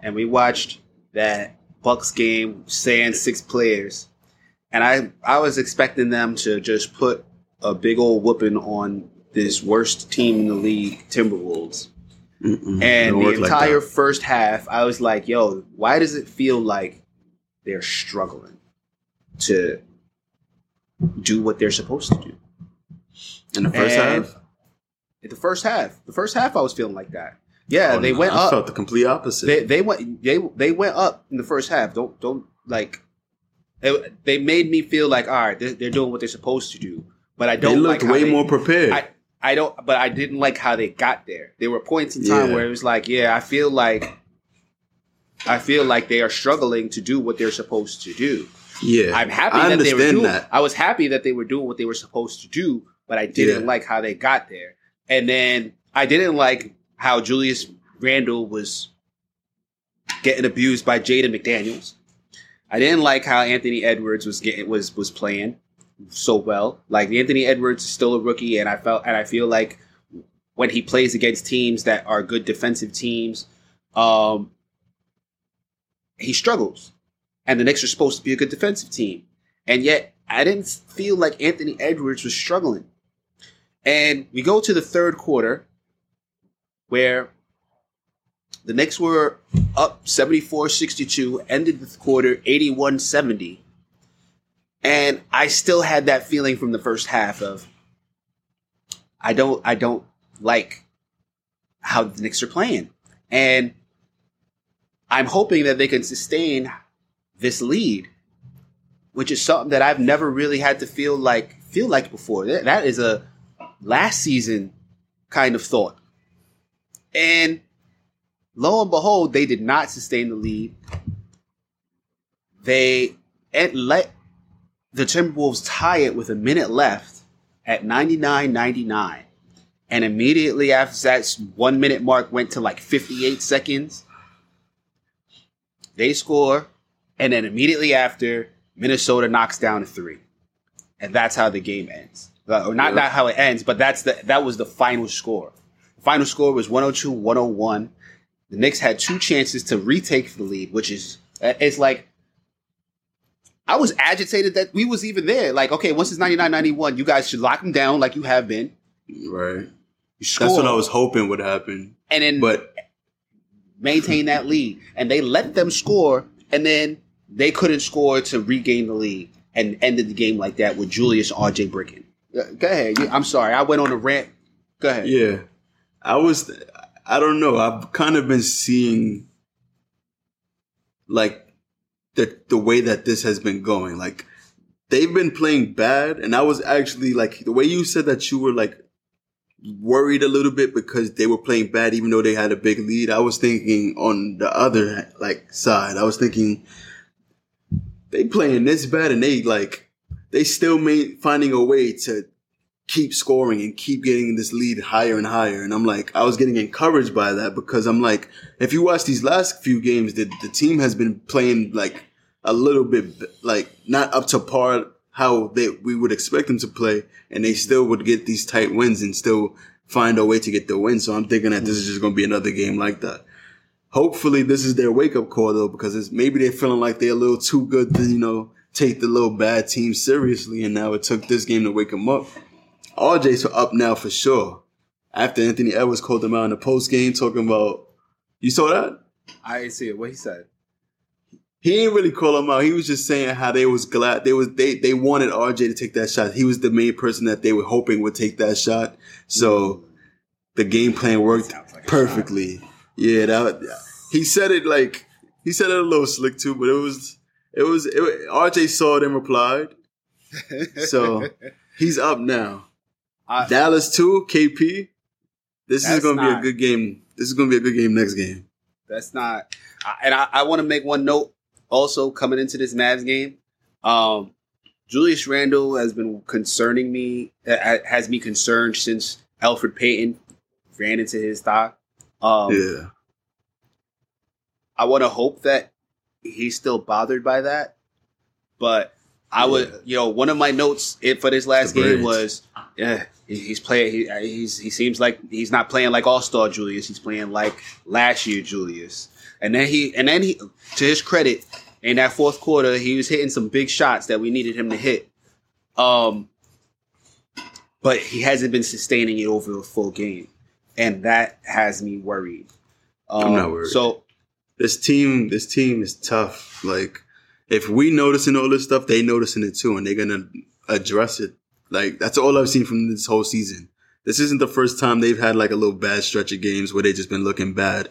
[SPEAKER 1] and we watched that Bucks game, saying six players, and I I was expecting them to just put a big old whooping on this worst team in the league, Timberwolves.
[SPEAKER 2] Mm-mm,
[SPEAKER 1] And the
[SPEAKER 2] work like
[SPEAKER 1] entire first half, I was like, yo, why does it feel like they're struggling to do what they're supposed to do?
[SPEAKER 2] in the first
[SPEAKER 1] and-
[SPEAKER 2] half,
[SPEAKER 1] In the first half, the first half, I was feeling like that. Yeah,
[SPEAKER 2] Oh,
[SPEAKER 1] they
[SPEAKER 2] no,
[SPEAKER 1] went
[SPEAKER 2] I
[SPEAKER 1] up.
[SPEAKER 2] felt the complete opposite.
[SPEAKER 1] They they went they they went up in the first half. Don't don't like. They, they made me feel like all right, they're, they're doing what they're supposed to do, but I don't
[SPEAKER 2] looked
[SPEAKER 1] like
[SPEAKER 2] way
[SPEAKER 1] they-
[SPEAKER 2] more prepared.
[SPEAKER 1] I I don't, but I didn't like how they got there. There were points in time
[SPEAKER 2] Yeah.
[SPEAKER 1] where it was like, yeah, I feel like, I feel like they are struggling to do what they're supposed to do.
[SPEAKER 2] yeah,
[SPEAKER 1] I'm happy
[SPEAKER 2] I
[SPEAKER 1] that they were doing.
[SPEAKER 2] that.
[SPEAKER 1] I was happy that they were doing what they were supposed to do, but I didn't
[SPEAKER 2] Yeah.
[SPEAKER 1] like how they got there. And then I didn't like how Julius Randle was getting abused by Jaden McDaniels. I didn't like how Anthony Edwards was getting was was playing so well. Like Anthony Edwards is still a rookie, and I felt and I feel like when he plays against teams that are good defensive teams, um, he struggles. And the Knicks are supposed to be a good defensive team, and yet I didn't feel like Anthony Edwards was struggling. And we go to the third quarter, where the Knicks were up 74-62, ended the quarter 81-70. And I still had that feeling from the first half of I don't I don't like how the Knicks are playing. And I'm hoping that they can sustain this lead, which is something that I've never really had to feel like feel like before. That is a last season kind of thought. And lo and behold, they did not sustain the lead. They let the Timberwolves tie it with a minute left at 99-99. And immediately after that one minute mark went to like 58 seconds. They score, and then immediately after, Minnesota knocks down a three. And that's how the game ends. Or not,
[SPEAKER 2] Yeah.
[SPEAKER 1] not how it ends, but that's the that was the final score. Final score was 102-101. The Knicks had two chances to retake the lead, which is it's like I was agitated that we was even there. Like, okay, once it's 99-91, you guys should lock them down like you have been.
[SPEAKER 2] right. That's what I was hoping would happen.
[SPEAKER 1] and then
[SPEAKER 2] But
[SPEAKER 1] maintain that lead. And they let them score, and then they couldn't score to regain the lead and ended the game like that with Julius RJ Bricken. Uh, Go ahead. I'm sorry. I went on a rant. Go ahead.
[SPEAKER 2] yeah, I was. I don't know. I've kind of been seeing like the the way that this has been going. Like they've been playing bad, and I was actually like the way you said that you were like worried a little bit because they were playing bad, even though they had a big lead. I was thinking on the other like side. I was thinking they playing this bad, and they like they still made finding a way to keep scoring and keep getting this lead higher and higher. And I'm like, I was getting encouraged by that because I'm like, if you watch these last few games, the, the team has been playing like a little bit like not up to par how they we would expect them to play, and they still would get these tight wins and still find a way to get the win. So I'm thinking that this is just going to be another game like that. Hopefully, this is their wake up call though, because it's maybe they're feeling like they're a little too good to you know take the little bad team seriously, and now it took this game to wake them up. RJ's up now for sure. After Anthony Edwards called him out in the post game, talking about you saw that.
[SPEAKER 1] I didn't see it. What he said.
[SPEAKER 2] He didn't really call him out. He was just saying how they was glad they was they they wanted RJ to take that shot. He was the main person that they were hoping would take that shot. So the game plan worked
[SPEAKER 1] like
[SPEAKER 2] perfectly. Yeah, that he said it like he said it a little slick too, but it was it was it, RJ saw it and replied. So he's up now.
[SPEAKER 1] I-
[SPEAKER 2] Dallas two, KP. This is going to be a good game. This is going to be a good game next game.
[SPEAKER 1] That's not. I- And I, I want to make one note also coming into this Mavs game. Um, Julius Randle has been concerning me. Has me concerned since Elfrid Payton ran into his thigh. Um,
[SPEAKER 2] yeah.
[SPEAKER 1] I want to hope that he's still bothered by that. But I would, you know, one of my notes it for this last game was, yeah, he's playing. He, he's he seems like he's not playing like All Star Julius. He's playing like last year Julius. And then he, and then he, to his credit, in that fourth quarter, he was hitting some big shots that we needed him to hit. Um, but he hasn't been sustaining it over a full game, and that has me worried. Um,
[SPEAKER 2] I'm not worried.
[SPEAKER 1] So
[SPEAKER 2] This team, this team is tough. Like, if we noticing all this stuff, they noticing it too, and they're gonna address it. Like, that's all I've seen from this whole season. This isn't the first time they've had like a little bad stretch of games where they just been looking bad.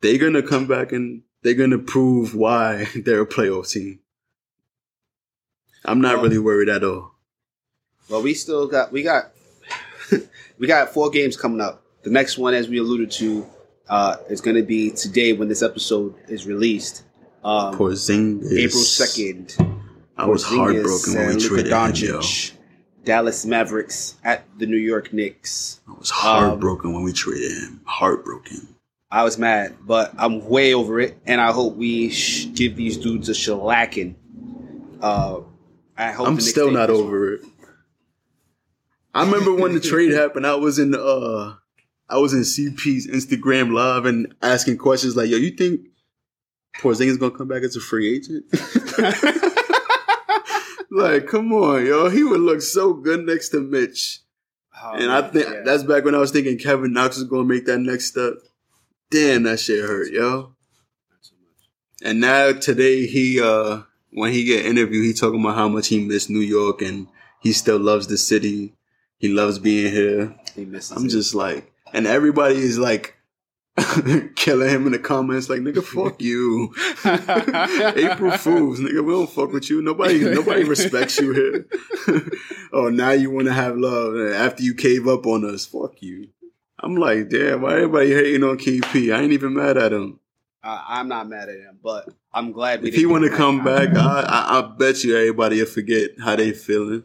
[SPEAKER 2] They're gonna come back and they're gonna prove why they're a playoff team. I'm not
[SPEAKER 1] Well-
[SPEAKER 2] really worried at all.
[SPEAKER 1] Well, we still got we got we got four games coming up. The next one, as we alluded to, uh, is going to be today when this episode is released. Um,
[SPEAKER 2] Porzingis.
[SPEAKER 1] April second.
[SPEAKER 2] I was heartbroken when we traded him, yo.
[SPEAKER 1] Dallas Mavericks at the New York Knicks.
[SPEAKER 2] I was heartbroken when we traded him. Heartbroken.
[SPEAKER 1] I was mad, but I'm way over it, and I hope we sh- give these dudes a shellacking. Uh, I hope
[SPEAKER 2] I'm still not over it. I remember when the trade happened, I was in uh I was in CP's Instagram live and asking questions like, yo, you think Porzingis gonna come back as a free agent? like, come on, yo. He would look so good next to Mitch.
[SPEAKER 1] Oh,
[SPEAKER 2] and I think
[SPEAKER 1] yeah.
[SPEAKER 2] that's back when I was thinking Kevin Knox was gonna make that next step. Damn, that shit hurt, yo. And now today he uh when he get interviewed, he talking about how much he missed New York and he still loves the city. He loves being here.
[SPEAKER 1] he misses
[SPEAKER 2] I'm
[SPEAKER 1] it.
[SPEAKER 2] just like and everybody is like killing him in the comments like nigga fuck you. April Fools, nigga, we don't fuck with you. Nobody nobody respects you here. oh, now you wanna have love after you cave up on us. Fuck you. I'm like, damn, why everybody hating on KP? I ain't even mad at him.
[SPEAKER 1] I, I'm not mad at him, but I'm glad we.
[SPEAKER 2] If he want to come back, I, I, I bet you everybody will forget how they feeling.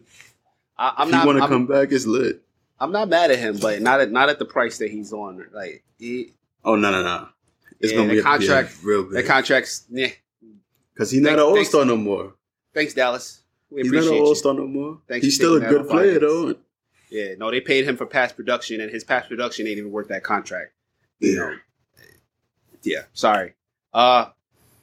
[SPEAKER 1] I, I'm
[SPEAKER 2] if
[SPEAKER 1] not.
[SPEAKER 2] he want to come back, it's lit.
[SPEAKER 1] I'm not mad at him, but not at not at the price that he's on. Like he,
[SPEAKER 2] Oh no no no! It's
[SPEAKER 1] Yeah,
[SPEAKER 2] gonna be
[SPEAKER 1] contract-
[SPEAKER 2] yeah, real
[SPEAKER 1] that
[SPEAKER 2] big
[SPEAKER 1] contract's. Yeah.
[SPEAKER 2] because he's not
[SPEAKER 1] Thanks-
[SPEAKER 2] an all star no more.
[SPEAKER 1] Thanks, Dallas. We
[SPEAKER 2] He's not an all star no more.
[SPEAKER 1] Thanks
[SPEAKER 2] he's still a good player though.
[SPEAKER 1] Yeah, no, they paid him for past production, and his past production ain't even worth that contract. You
[SPEAKER 2] Yeah.
[SPEAKER 1] know. Yeah, sorry. Uh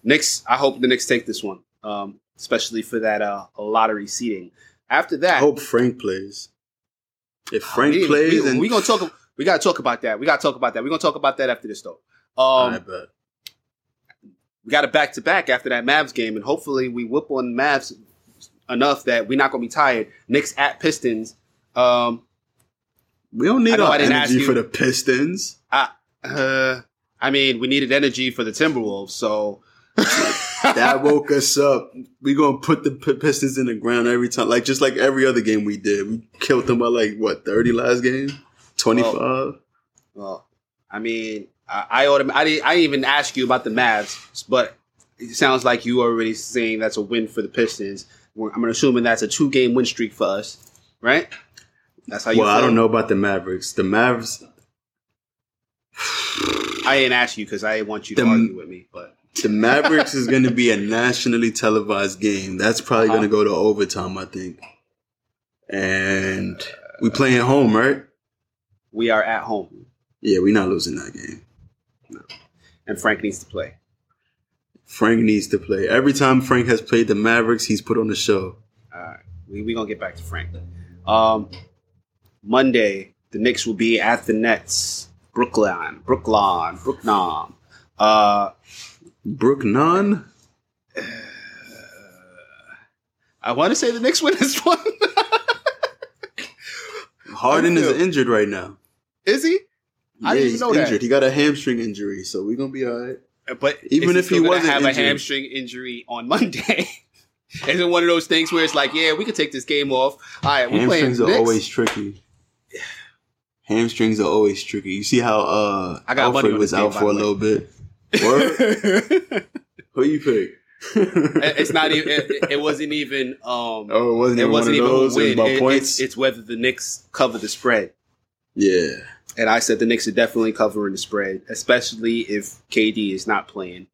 [SPEAKER 1] Knicks, I hope the Knicks take this one. Um, especially for that uh lottery seating. After that, I
[SPEAKER 2] hope Frank plays. If Frank
[SPEAKER 1] we,
[SPEAKER 2] plays,
[SPEAKER 1] we,
[SPEAKER 2] and
[SPEAKER 1] we gonna talk we gotta talk about that. We gotta talk about that. We're gonna talk about that after this though. Um
[SPEAKER 2] I bet.
[SPEAKER 1] we got a back to back after that Mavs game, and hopefully we whip on Mavs enough that we're not gonna be tired. Knicks at Pistons. Um
[SPEAKER 2] We don't need our energy for the Pistons.
[SPEAKER 1] uh I mean, we needed energy for the Timberwolves, so
[SPEAKER 2] That woke us up. We gonna put the P- Pistons in the ground every time, like just like every other game we did. We killed them by like what thirty last game, twenty five.
[SPEAKER 1] Well, I mean, I I, autom- I, didn't, I didn't even ask you about the Mavs, but it sounds like you already saying that's a win for the Pistons. I'm assuming that's a two game win streak for us, right? That's how you.
[SPEAKER 2] Well, I don't know about the Mavericks. The Mavs,
[SPEAKER 1] I didn't ask you because I didn't want you to argue with me, but
[SPEAKER 2] the Mavericks is going to be a nationally televised game. That's probably
[SPEAKER 1] Uh-huh.
[SPEAKER 2] going to go to overtime, I think. And we playing at home, right?
[SPEAKER 1] We are at home,
[SPEAKER 2] Yeah, we're not losing that game.
[SPEAKER 1] and Frank needs to play.
[SPEAKER 2] Frank needs to play. Every time Frank has played the Mavericks, he's put on the show.
[SPEAKER 1] All right, we we gonna get back to Frank. Um, Monday, the Knicks will be at the Nets, Brooklyn, Brooklyn, Brooklyn. Uh,
[SPEAKER 2] Brook Nunn?
[SPEAKER 1] I want to say the Knicks win this one.
[SPEAKER 2] Harden is injured right now.
[SPEAKER 1] Is he? I didn't even
[SPEAKER 2] he's
[SPEAKER 1] know that.
[SPEAKER 2] injured. He got a hamstring injury, so we're gonna be all right.
[SPEAKER 1] But
[SPEAKER 2] Even if he
[SPEAKER 1] still gonna
[SPEAKER 2] wasn't
[SPEAKER 1] have
[SPEAKER 2] injured.
[SPEAKER 1] a hamstring injury on Monday, is it one of those things where it's like, yeah, we could take this game off. All right, we playing
[SPEAKER 2] Hamstrings are always tricky. Hamstrings are always tricky. You see how uh
[SPEAKER 1] I got money Elfrid
[SPEAKER 2] was out for a little bit. Word? Who you pick?
[SPEAKER 1] it's not even. It, it wasn't even. Um,
[SPEAKER 2] Oh, it wasn't
[SPEAKER 1] it
[SPEAKER 2] even
[SPEAKER 1] wasn't
[SPEAKER 2] one
[SPEAKER 1] even
[SPEAKER 2] of
[SPEAKER 1] who
[SPEAKER 2] those
[SPEAKER 1] win.
[SPEAKER 2] about
[SPEAKER 1] It-
[SPEAKER 2] points.
[SPEAKER 1] it's, it's whether the Knicks cover the spread.
[SPEAKER 2] yeah,
[SPEAKER 1] And I said the Knicks are definitely covering the spread, especially if KD is not playing.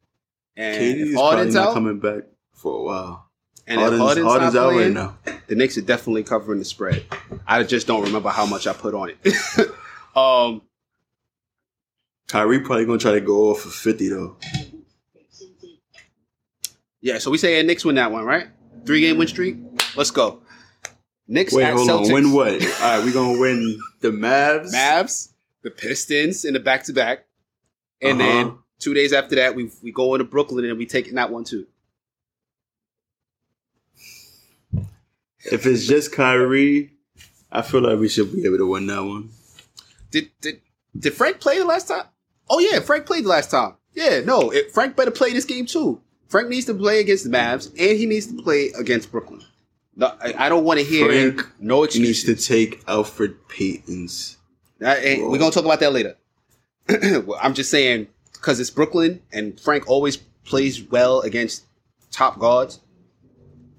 [SPEAKER 1] And
[SPEAKER 2] KD is probably not
[SPEAKER 1] out,
[SPEAKER 2] coming back for a while.
[SPEAKER 1] and
[SPEAKER 2] Harden's,
[SPEAKER 1] if Harden's,
[SPEAKER 2] Harden's
[SPEAKER 1] not
[SPEAKER 2] out right
[SPEAKER 1] playing,
[SPEAKER 2] now.
[SPEAKER 1] the Knicks are definitely covering the spread. I just don't remember how much I put on it. um,
[SPEAKER 2] Kyrie probably gonna try to go off for fifty though.
[SPEAKER 1] yeah, so we say the Knicks win that one, right? Three game win streak. Let's go. Knicks
[SPEAKER 2] Wait,
[SPEAKER 1] at
[SPEAKER 2] hold
[SPEAKER 1] Celtics.
[SPEAKER 2] on. Win what? All right, we're gonna win the Mavs.
[SPEAKER 1] Mavs, the Pistons in the back to back, and
[SPEAKER 2] Uh-huh.
[SPEAKER 1] then two days after that, we we go into Brooklyn and we taking that one too.
[SPEAKER 2] If it's just Kyrie, I feel like we should be able to win that one.
[SPEAKER 1] Did did did Frank play the last time? Oh yeah, Frank played the last time. Yeah, no, it, Frank better play this game too. Frank needs to play against the Mavs, and he needs to play against Brooklyn. No, I, I don't want to hear
[SPEAKER 2] Frank
[SPEAKER 1] no
[SPEAKER 2] He needs to take Elfrid Payton's.
[SPEAKER 1] Eh, we're gonna talk about that later. I'm just saying because it's Brooklyn and Frank always plays well against top guards.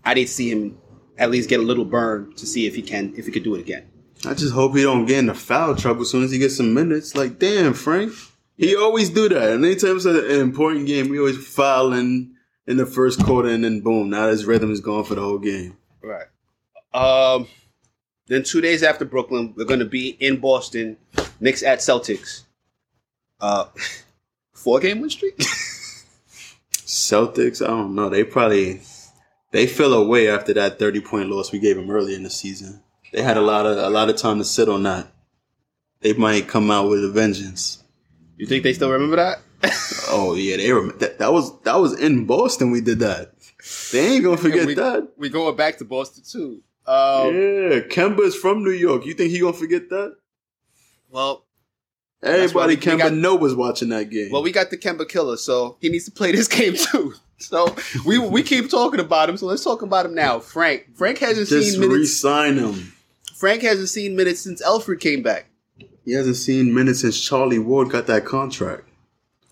[SPEAKER 1] I need to see him at least get a little burn to see if he can if he could do it again.
[SPEAKER 2] I just hope he don't get into foul trouble as soon as he gets some minutes. Like, damn, Frank. He always do that. And anytime it's an important game, we always fouling in the first quarter and then boom, now his rhythm is gone for the whole game.
[SPEAKER 1] Right. Um. Then two days after Brooklyn, we're going to be in Boston. Knicks at Celtics. Uh, four game win streak.
[SPEAKER 2] Celtics, I don't know. They probably they fell away after that thirty point loss we gave them early in the season. They had a lot of a lot of time to sit on that. They might come out with a vengeance.
[SPEAKER 1] you think they still remember that?
[SPEAKER 2] Oh yeah, they were that, that was that was in Boston. We did that. They ain't gonna forget
[SPEAKER 1] we,
[SPEAKER 2] that.
[SPEAKER 1] We going back to Boston too. Um,
[SPEAKER 2] yeah, Kemba's from New York. You think he gonna forget that?
[SPEAKER 1] Well,
[SPEAKER 2] Everybody
[SPEAKER 1] we- we
[SPEAKER 2] Kemba
[SPEAKER 1] got-
[SPEAKER 2] know was watching that game.
[SPEAKER 1] well, we got the Kemba killer, so he needs to play this game too. So we we keep talking about him. So let's talk about him now. Frank. Frank hasn't
[SPEAKER 2] just
[SPEAKER 1] seen minutes.
[SPEAKER 2] re-sign him.
[SPEAKER 1] Frank hasn't seen minutes since Elfrid came back.
[SPEAKER 2] He hasn't seen minutes since Charlie Ward got that contract.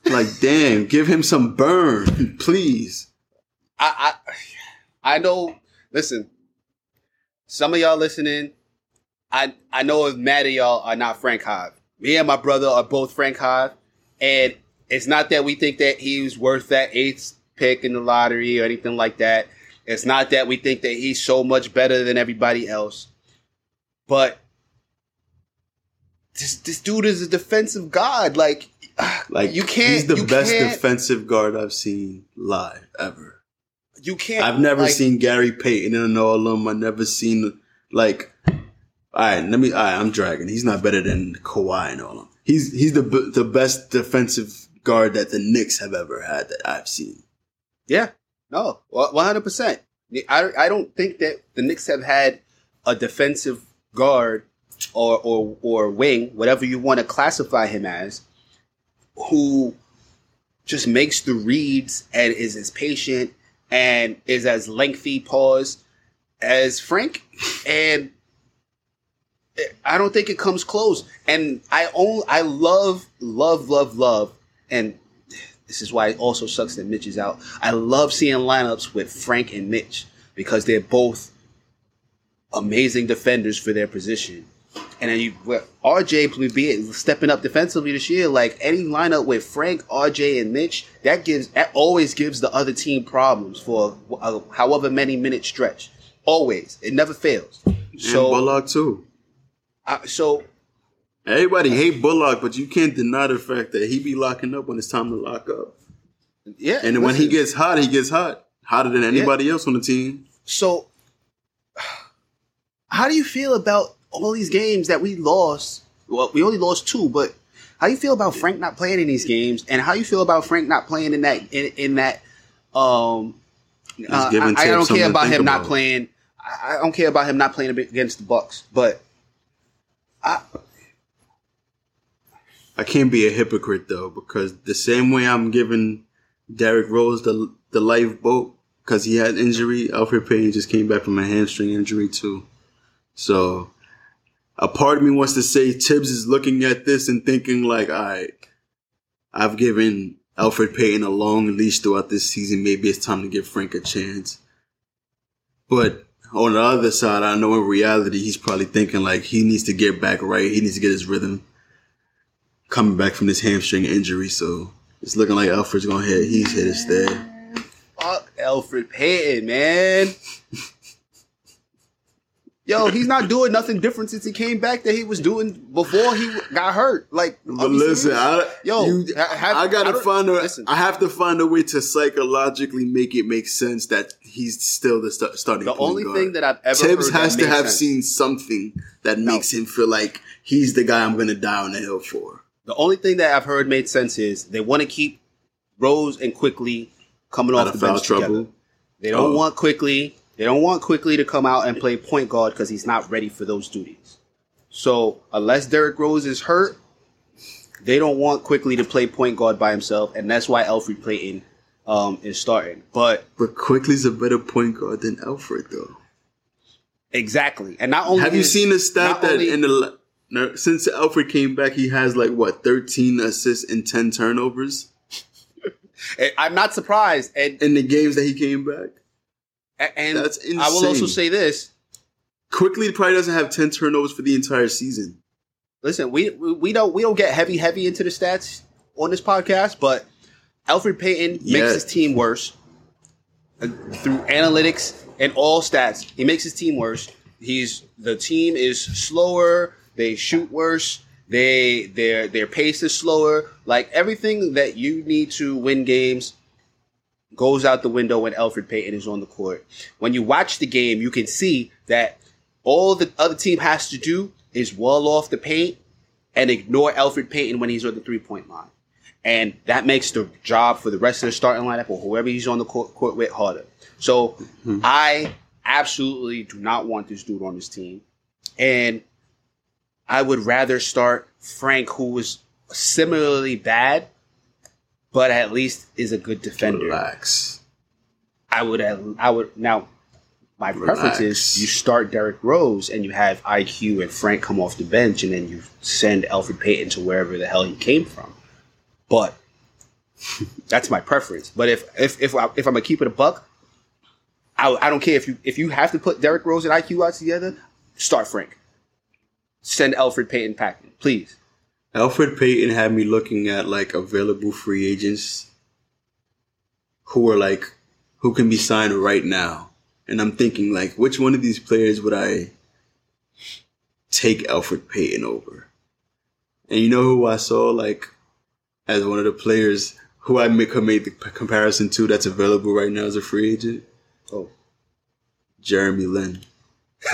[SPEAKER 2] Like, damn, give him some burn, please.
[SPEAKER 1] I, I I know. Listen, some of y'all listening, I I know if mad of y'all are not Frank Hive. Me and my brother are both Frank Hive, and it's not that we think that he's worth that eighth pick in the lottery or anything like that. It's not that we think that he's so much better than everybody else, but this this dude is a defensive god. Like,
[SPEAKER 2] Like,
[SPEAKER 1] you can't.
[SPEAKER 2] He's the best defensive guard I've seen live ever.
[SPEAKER 1] You can't.
[SPEAKER 2] I've never
[SPEAKER 1] like,
[SPEAKER 2] seen Gary Payton in an all of them. I never seen like. All right, let me. All right, I'm dragging. He's not better than Kawhi and all of them. He's he's the the best defensive guard that the Knicks have ever had that I've seen.
[SPEAKER 1] Yeah, no, one hundred percent. I I don't think that the Knicks have had a defensive guard or or or wing, whatever you want to classify him as, who just makes the reads and is as patient and is as lengthy pause as Frank, and I don't think it comes close. And I own, I love, love, love, love, and this is why it also sucks that Mitch is out. I love seeing lineups with Frank and Mitch because they're both amazing defenders for their position. And then you, RJ will be stepping up defensively this year. Like any lineup with Frank, RJ, and Mitch, that gives that always gives the other team problems for uh, however many minute stretch. Always, it never fails.
[SPEAKER 2] and
[SPEAKER 1] So,
[SPEAKER 2] Bullock too.
[SPEAKER 1] uh, so
[SPEAKER 2] Everybody hate Bullock, but you can't deny the fact that he be locking up when it's time to lock up.
[SPEAKER 1] yeah.
[SPEAKER 2] And when he gets hot, he gets hot, hotter than anybody else on the team.
[SPEAKER 1] So, how do you feel about all these games that we lost? Well, we only lost two, but how you feel about Frank not playing in these games, and how you feel about Frank not playing in that in, in that? Um, uh, I, I don't care about him not playing. I, I don't care about him not playing against the Bucks, but
[SPEAKER 2] I I can't be a hypocrite though, because the same way I'm giving Derrick Rose the the lifeboat because he had injury, Elfrid Payton just came back from a hamstring injury too. So a part of me wants to say Thibs is looking at this and thinking like, all right, I've given Elfrid Payton a long leash throughout this season. Maybe it's time to give Frank a chance. But on the other side, I know in reality he's probably thinking like he needs to get back right. He needs to get his rhythm coming back from this hamstring injury. So it's looking like Elfrid's gonna hit. He's hit his stay.
[SPEAKER 1] Fuck Elfrid Payton, man. Yo, he's not doing nothing different since he came back that he was doing before he got hurt. Like,
[SPEAKER 2] But listen, I,
[SPEAKER 1] Yo,
[SPEAKER 2] you,
[SPEAKER 1] have-
[SPEAKER 2] I gotta
[SPEAKER 1] I
[SPEAKER 2] find a.
[SPEAKER 1] listen.
[SPEAKER 2] I have to find a way to psychologically make it make sense that he's still the st- starting.
[SPEAKER 1] the only
[SPEAKER 2] guard.
[SPEAKER 1] thing that I've ever Thibs
[SPEAKER 2] has to have
[SPEAKER 1] sense-
[SPEAKER 2] seen something that makes him feel like he's the guy I'm to die on the hill for.
[SPEAKER 1] The only thing that I've heard made sense is they want to keep Rose and Quickley coming
[SPEAKER 2] Out
[SPEAKER 1] off
[SPEAKER 2] of
[SPEAKER 1] the bench
[SPEAKER 2] trouble.
[SPEAKER 1] together. They don't
[SPEAKER 2] Oh.
[SPEAKER 1] want Quickley. They don't want Quickley to come out and play point guard because he's not ready for those duties. So unless Derrick Rose is hurt, they don't want Quickley to play point guard by himself, and that's why Elfrid Payton um, is starting. But
[SPEAKER 2] But Quickley's a better point guard than Elfrid, though.
[SPEAKER 1] exactly, and not only
[SPEAKER 2] Have you
[SPEAKER 1] is-
[SPEAKER 2] seen the stat that
[SPEAKER 1] only-
[SPEAKER 2] in the no, since Elfrid came back, he has like what 13 assists and 10 turnovers
[SPEAKER 1] I'm not surprised, and
[SPEAKER 2] in the games that he came back.
[SPEAKER 1] And
[SPEAKER 2] That's
[SPEAKER 1] I will also say this:
[SPEAKER 2] Quickley probably doesn't have 10 turnovers for the entire season.
[SPEAKER 1] Listen, we we don't we don't get heavy heavy into the stats on this podcast, but Elfrid Payton makes
[SPEAKER 2] Yeah.
[SPEAKER 1] his team worse uh, through analytics and all stats. He makes his team worse. He's the team is slower. They shoot worse. They their their pace is slower. Like everything that you need to win games goes out the window when Elfrid Payton is on the court. When you watch the game, you can see that all the other team has to do is wall off the paint and ignore Elfrid Payton when he's on the three point line. And that makes the job for the rest of the starting lineup or whoever he's on the court, court with harder. So hmm. I absolutely do not want this dude on this team. And I would rather start Frank, who was similarly bad, but at least is a good defender.
[SPEAKER 2] Relax.
[SPEAKER 1] I would I would now my preference is you start Derrick Rose and you have IQ and Frank come off the bench and then you send Elfrid Payton to wherever the hell he came from. But that's my preference. But if if if, I, if I'm gonna keep it a buck, I, I don't care if you if you have to put Derrick Rose and IQ out together, start Frank. Send Elfrid Payton packing, please.
[SPEAKER 2] Elfrid Payton had me looking at like available free agents who are like who can be signed right now. And I'm thinking like which one of these players would I take Elfrid Payton over? And you know who I saw like as one of the players who I make make the comparison to that's available right now as a free agent?
[SPEAKER 1] Oh.
[SPEAKER 2] Jeremy Lin.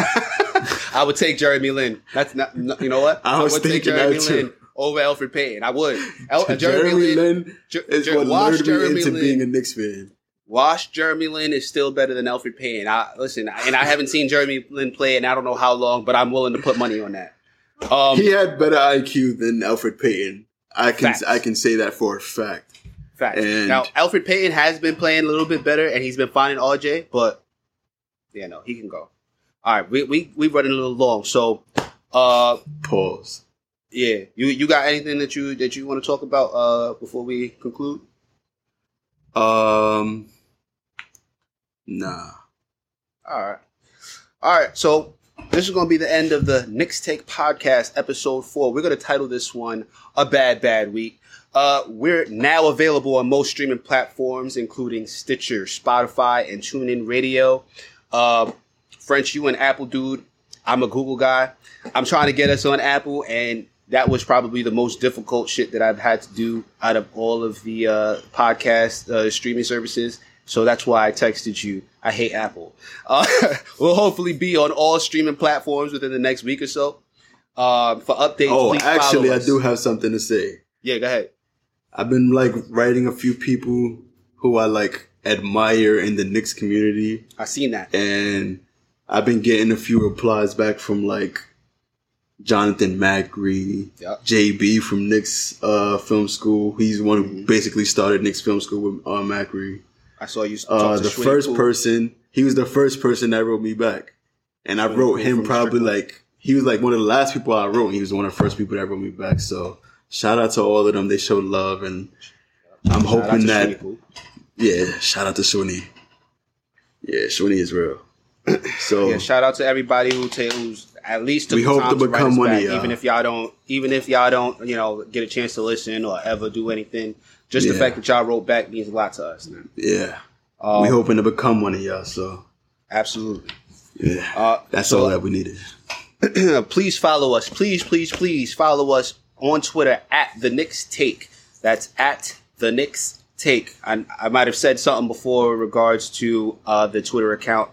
[SPEAKER 1] I would take Jeremy Lin. That's not, no- you know what?
[SPEAKER 2] I was
[SPEAKER 1] take
[SPEAKER 2] thinking
[SPEAKER 1] Jeremy
[SPEAKER 2] that too.
[SPEAKER 1] Lin over Elfrid Payton. I would. El-
[SPEAKER 2] Jeremy,
[SPEAKER 1] Jeremy, Lin. Jer-
[SPEAKER 2] is
[SPEAKER 1] Jer-
[SPEAKER 2] what
[SPEAKER 1] watch
[SPEAKER 2] lured me
[SPEAKER 1] Jeremy
[SPEAKER 2] into
[SPEAKER 1] Lin.
[SPEAKER 2] being a Knicks fan.
[SPEAKER 1] Wash Jeremy Lin is still better than Elfrid Payton. I listen, and I haven't seen Jeremy Lin play and I don't know how long, but I'm willing to put money on that. Um,
[SPEAKER 2] he had better IQ than Elfrid Payton. I can
[SPEAKER 1] Facts.
[SPEAKER 2] I can say that for a fact.
[SPEAKER 1] facts.
[SPEAKER 2] and-
[SPEAKER 1] Now Elfrid Payton has been playing a little bit better, and he's been finding RJ, but yeah, no, he can go. All right, we we we running a little long, so uh,
[SPEAKER 2] Pause.
[SPEAKER 1] Yeah, you you got anything that you that you want to talk about uh before we conclude?
[SPEAKER 2] Um, nah.
[SPEAKER 1] All right. All right. So this is going to be the end of the Knicks Take podcast, episode four. We're going to title this one "A Bad Bad Week." Uh, we're now available on most streaming platforms, including Stitcher, Spotify, and TuneIn Radio. Uh, French, you an Apple dude. I'm a Google guy. I'm trying to get us on Apple, and that was probably the most difficult shit that I've had to do out of all of the uh, podcast uh, streaming services. So that's why I texted you. I hate Apple. Uh, we'll hopefully be on all streaming platforms within the next week or so. Uh, for updates,
[SPEAKER 2] Oh, actually, I do have something to say.
[SPEAKER 1] Yeah, go ahead.
[SPEAKER 2] I've been like writing a few people who I like admire in the Knicks community,
[SPEAKER 1] I seen that.
[SPEAKER 2] and I've been getting a few replies back from like Jonathan Macri,
[SPEAKER 1] Yep.
[SPEAKER 2] JB from Knicks uh, Film School. He's one
[SPEAKER 1] Mm-hmm.
[SPEAKER 2] who basically started Knicks Film School with uh, Macri.
[SPEAKER 1] I saw you.
[SPEAKER 2] uh,
[SPEAKER 1] to
[SPEAKER 2] the first person. He was the first person that wrote me back, and I wrote him probably
[SPEAKER 1] Strickland.
[SPEAKER 2] like he was like one of the last people I wrote. and He was one of the first people that wrote me back. So shout out to all of them. They showed love, and I'm
[SPEAKER 1] Shout
[SPEAKER 2] hoping that yeah. Shout out to Sweeney. Yeah, Sweeney is real. So
[SPEAKER 1] Yeah, shout out to everybody who ta- who's at least
[SPEAKER 2] We hope to become
[SPEAKER 1] us
[SPEAKER 2] one of y'all.
[SPEAKER 1] even if y'all don't, even if y'all don't, you know, get a chance to listen or ever do anything. Just the fact that y'all wrote back means a lot to us. Man.
[SPEAKER 2] yeah,
[SPEAKER 1] Um,
[SPEAKER 2] we hoping to become one of y'all. So
[SPEAKER 1] absolutely.
[SPEAKER 2] yeah,
[SPEAKER 1] Uh,
[SPEAKER 2] that's
[SPEAKER 1] so-
[SPEAKER 2] all that we needed.
[SPEAKER 1] please follow us. Please, please, please follow us on Twitter at the Knicks Take. That's at the Knicks Take. I, I might have said something before in regards to uh, the Twitter account.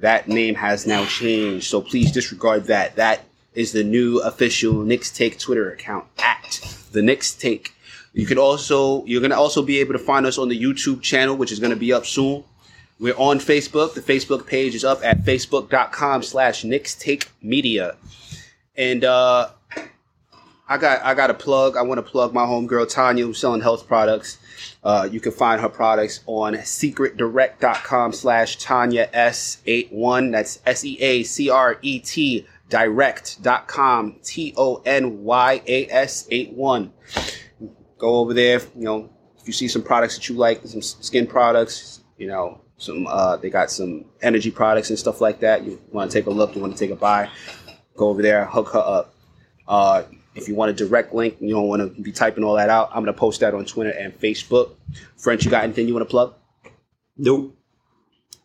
[SPEAKER 1] That name has now changed, so please disregard that. That is the new official Knicks Take Twitter account at the Knicks Take. You can also you're gonna also be able to find us on the YouTube channel, which is gonna be up soon. We're on Facebook. The Facebook page is up at facebook.com slash Knicks Take Media. And uh I got I got a plug. I want to plug my homegirl Tonya who's selling health products. Uh, you can find her products on seacretdirect.com slash Tonya S81. That's S E A C R E T direct.com T O N Y A S 81. Go over there, you know, if you see some products that you like, some skin products, you know, some uh they got some energy products and stuff like that. You want to take a look, you want to take a buy, go over there, hook her up. Uh, if you want a direct link, you don't want to be typing all that out. I'm gonna post that on Twitter and Facebook. French, you got anything you want to plug?
[SPEAKER 2] Nope.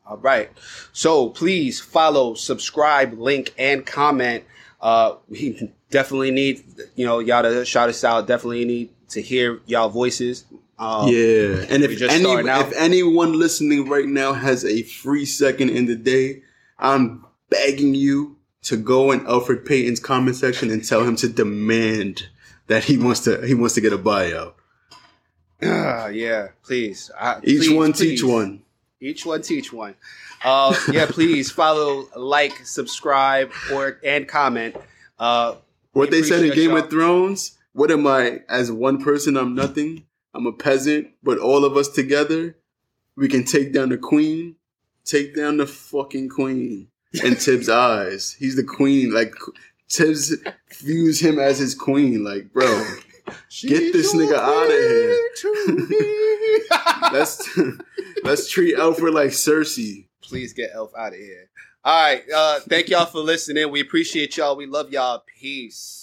[SPEAKER 1] All right. So please follow, subscribe, link, and comment. Uh, we definitely need you know y'all to shout us out. Definitely need to hear y'all voices. Um,
[SPEAKER 2] Yeah, and if
[SPEAKER 1] just
[SPEAKER 2] any if anyone listening right now has a free second in the day, I'm begging you to go in Elfrid Payton's comment section and tell him to demand that he wants to he wants to get a buyout.
[SPEAKER 1] Ah, yeah, please. Uh,
[SPEAKER 2] Each
[SPEAKER 1] please,
[SPEAKER 2] one
[SPEAKER 1] please.
[SPEAKER 2] teach one.
[SPEAKER 1] Each one teach one. Uh, yeah, please follow, like, subscribe, or and comment. Uh,
[SPEAKER 2] What they said in Game
[SPEAKER 1] y'all.
[SPEAKER 2] of Thrones. What am I? As one person, I'm nothing. I'm a peasant, but all of us together, we can take down the queen. Take down the fucking queen. In Thibs' eyes, he's the queen. Like Thibs views him as his queen. Like, bro, Get this nigga
[SPEAKER 1] out
[SPEAKER 2] of here.
[SPEAKER 1] queen to me.
[SPEAKER 2] let's let's treat Elfrid like Cersei.
[SPEAKER 1] please get Elf out of here. All right. Uh, thank y'all for listening. We appreciate y'all. We love y'all. Peace.